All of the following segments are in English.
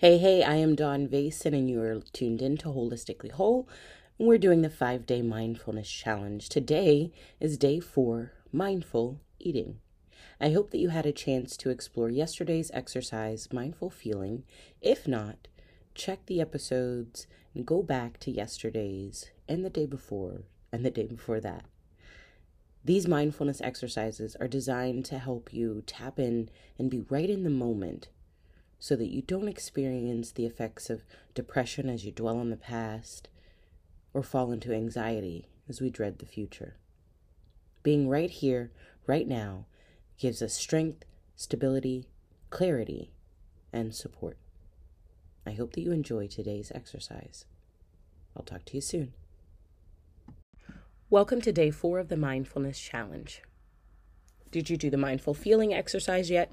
Hey, hey, I am Dawn Vason, and you are tuned in to Holistically Whole. And we're doing the five day mindfulness challenge. Today is day four mindful eating. I hope that you had a chance to explore yesterday's exercise, mindful feeling. If not, check the episodes and go back to yesterday's and the day before and the day before that. These mindfulness exercises are designed to help you tap in and be right in the moment so that you don't experience the effects of depression as you dwell on the past or fall into anxiety as we dread the future. Being right here, right now, gives us strength, stability, clarity, and support. I hope that you enjoy today's exercise. I'll talk to you soon. Welcome to day four of the Mindfulness Challenge. Did you do the mindful feeling exercise yet?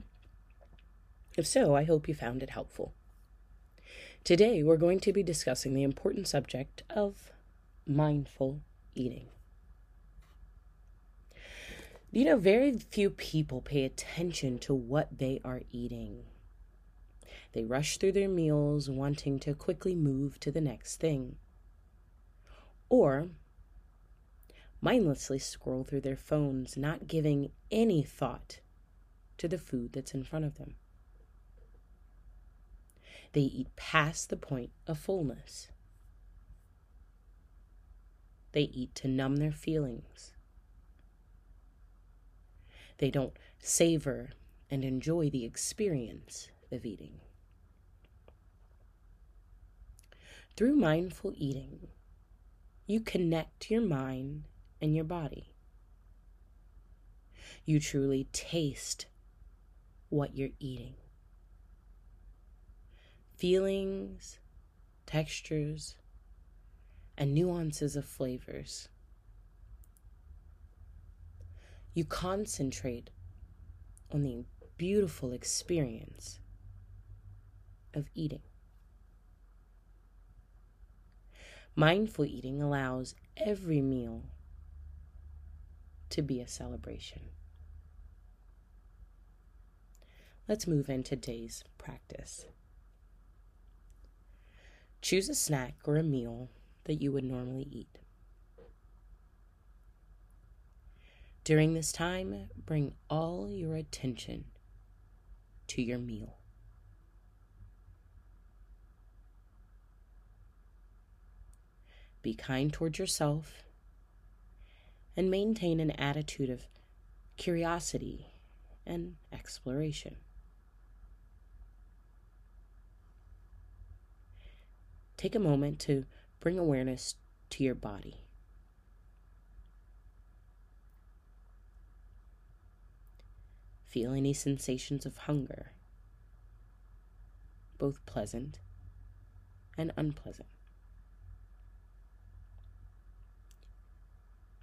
If so, I hope you found it helpful. Today, we're going to be discussing the important subject of mindful eating. You know, very few people pay attention to what they are eating. They rush through their meals wanting to quickly move to the next thing. Or mindlessly scroll through their phones, not giving any thought to the food that's in front of them. They eat past the point of fullness. They eat to numb their feelings. They don't savor and enjoy the experience of eating. Through mindful eating, you connect your mind and your body. You truly taste what you're eating feelings, textures, and nuances of flavors. You concentrate on the beautiful experience of eating. Mindful eating allows every meal to be a celebration. Let's move into today's practice. Choose a snack or a meal that you would normally eat. During this time, bring all your attention to your meal. Be kind towards yourself and maintain an attitude of curiosity and exploration. Take a moment to bring awareness to your body. Feel any sensations of hunger, both pleasant and unpleasant.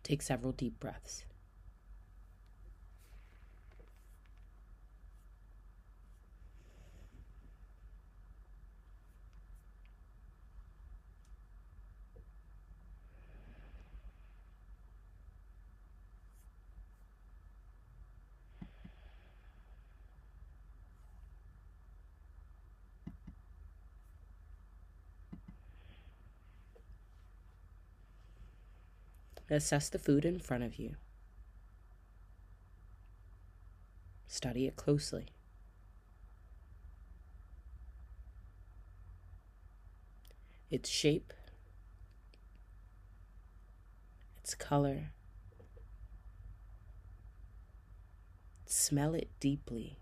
Take several deep breaths. Assess the food in front of you. Study it closely. Its shape, its color. Smell it deeply.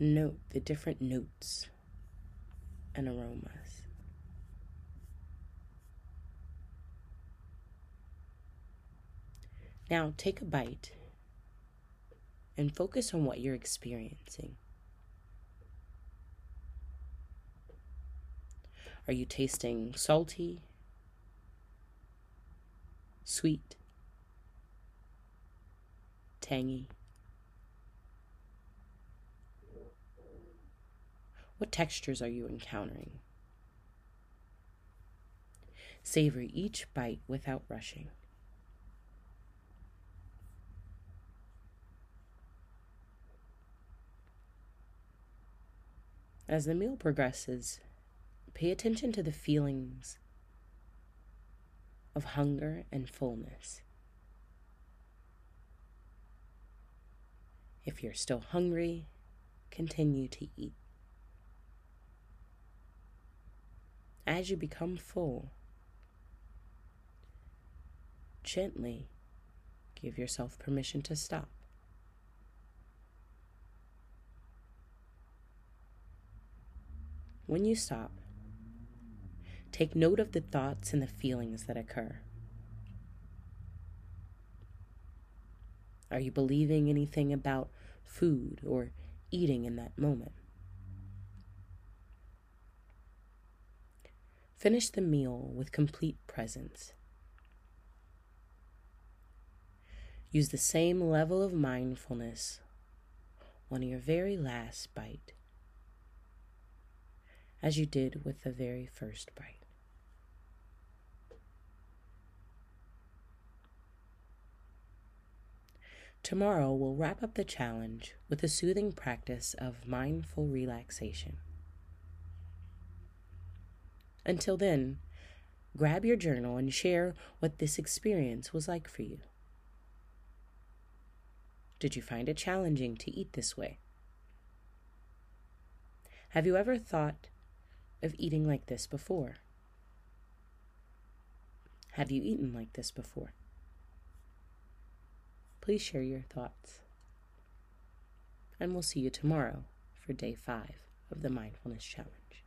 Note the different notes and aromas. Now take a bite and focus on what you're experiencing. Are you tasting salty, sweet, tangy? What textures are you encountering? Savor each bite without rushing. As the meal progresses, pay attention to the feelings of hunger and fullness. If you're still hungry, continue to eat. As you become full, gently give yourself permission to stop. When you stop, take note of the thoughts and the feelings that occur. Are you believing anything about food or eating in that moment? Finish the meal with complete presence. Use the same level of mindfulness on your very last bite as you did with the very first bite. Tomorrow, we'll wrap up the challenge with a soothing practice of mindful relaxation. Until then, grab your journal and share what this experience was like for you. Did you find it challenging to eat this way? Have you ever thought of eating like this before? Have you eaten like this before? Please share your thoughts. And we'll see you tomorrow for day five of the Mindfulness Challenge.